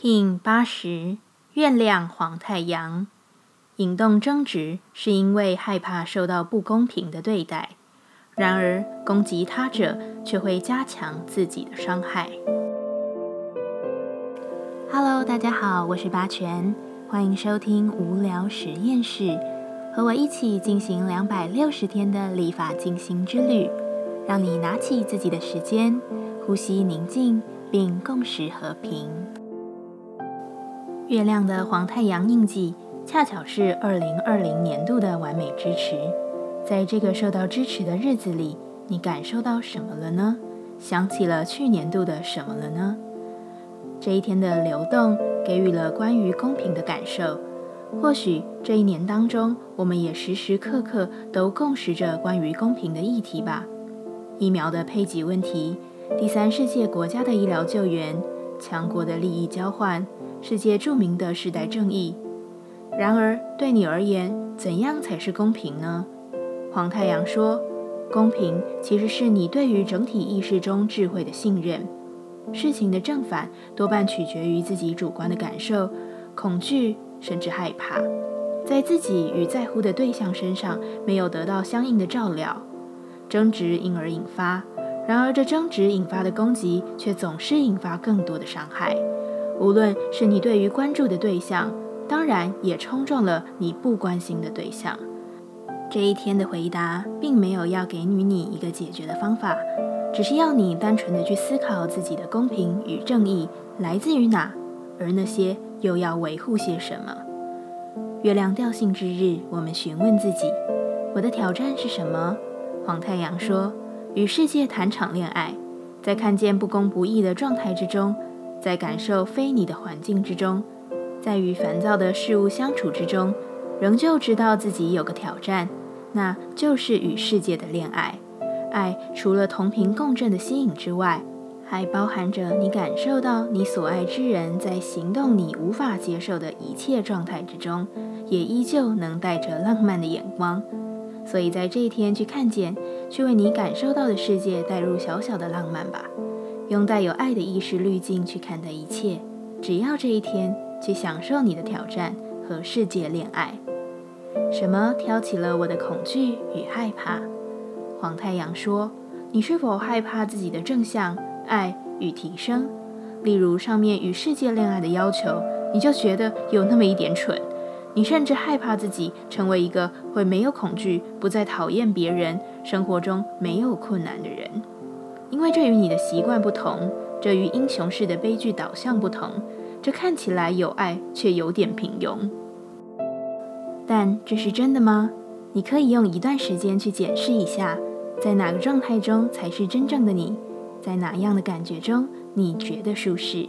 King 八十，月亮黄太阳，引动争执是因为害怕受到不公平的对待，然而攻击他者却会加强自己的伤害。Hello，大家好，我是八全，欢迎收听无聊实验室，和我一起进行两百六十天的立法进行之旅，让你拿起自己的时间，呼吸宁静，并共识和平。月亮的黄太阳印记，恰巧是二零二零年度的完美支持。在这个受到支持的日子里，你感受到什么了呢？想起了去年度的什么了呢？这一天的流动给予了关于公平的感受。或许这一年当中，我们也时时刻刻都共识着关于公平的议题吧。疫苗的配给问题，第三世界国家的医疗救援，强国的利益交换。世界著名的时代正义。然而，对你而言，怎样才是公平呢？黄太阳说：“公平其实是你对于整体意识中智慧的信任。事情的正反多半取决于自己主观的感受、恐惧甚至害怕，在自己与在乎的对象身上没有得到相应的照料，争执因而引发。然而，这争执引发的攻击却总是引发更多的伤害。”无论是你对于关注的对象，当然也冲撞了你不关心的对象。这一天的回答并没有要给予你一个解决的方法，只是要你单纯的去思考自己的公平与正义来自于哪，而那些又要维护些什么。月亮调性之日，我们询问自己：我的挑战是什么？黄太阳说：与世界谈场恋爱，在看见不公不义的状态之中。在感受非你的环境之中，在与烦躁的事物相处之中，仍旧知道自己有个挑战，那就是与世界的恋爱。爱除了同频共振的吸引之外，还包含着你感受到你所爱之人在行动你无法接受的一切状态之中，也依旧能带着浪漫的眼光。所以在这一天去看见，去为你感受到的世界带入小小的浪漫吧。用带有爱的意识滤镜去看待一切，只要这一天去享受你的挑战和世界恋爱。什么挑起了我的恐惧与害怕？黄太阳说：“你是否害怕自己的正向爱与提升？例如上面与世界恋爱的要求，你就觉得有那么一点蠢。你甚至害怕自己成为一个会没有恐惧、不再讨厌别人、生活中没有困难的人。”因为这与你的习惯不同，这与英雄式的悲剧导向不同，这看起来有爱，却有点平庸。但这是真的吗？你可以用一段时间去检视一下，在哪个状态中才是真正的你，在哪样的感觉中你觉得舒适？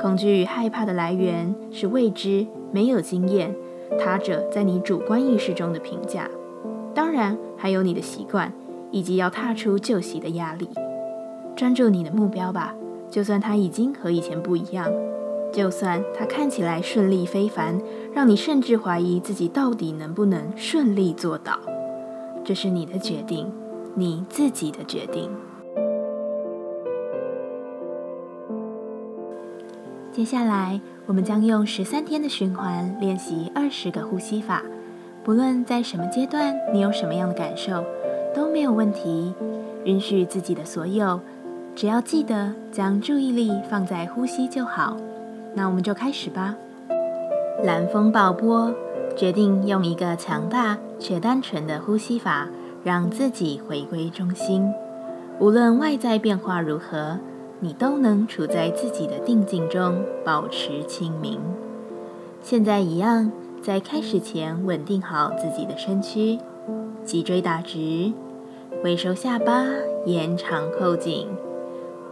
恐惧与害怕的来源是未知、没有经验、他者在你主观意识中的评价，当然还有你的习惯，以及要踏出旧习的压力。专注你的目标吧，就算它已经和以前不一样，就算它看起来顺利非凡，让你甚至怀疑自己到底能不能顺利做到。这是你的决定，你自己的决定。接下来，我们将用十三天的循环练习二十个呼吸法。不论在什么阶段，你有什么样的感受，都没有问题。允许自己的所有。只要记得将注意力放在呼吸就好，那我们就开始吧。蓝风暴波，决定用一个强大却单纯的呼吸法，让自己回归中心。无论外在变化如何，你都能处在自己的定境中，保持清明。现在一样，在开始前稳定好自己的身躯，脊椎打直，微收下巴，延长后颈。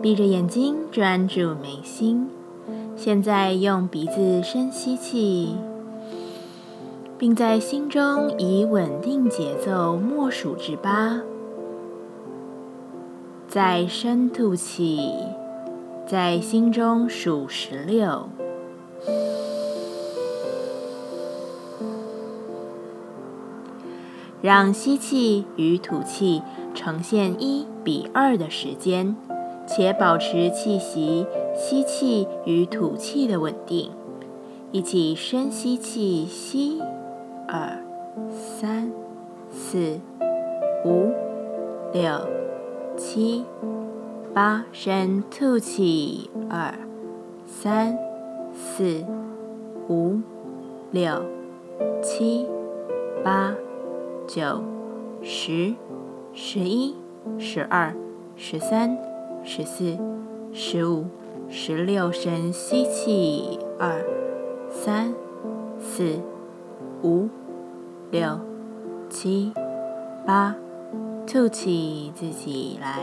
闭着眼睛，专注眉心。现在用鼻子深吸气，并在心中以稳定节奏默数至八。再深吐气，在心中数十六。让吸气与吐气呈现一比二的时间。且保持气息吸气与吐气的稳定。一起深吸气，吸二三四五六七八，深吐气，二三四五六七八九十十一十二十三十四十五十六，深吸气，二。三、四、五、六、七、八，吐气，自己来。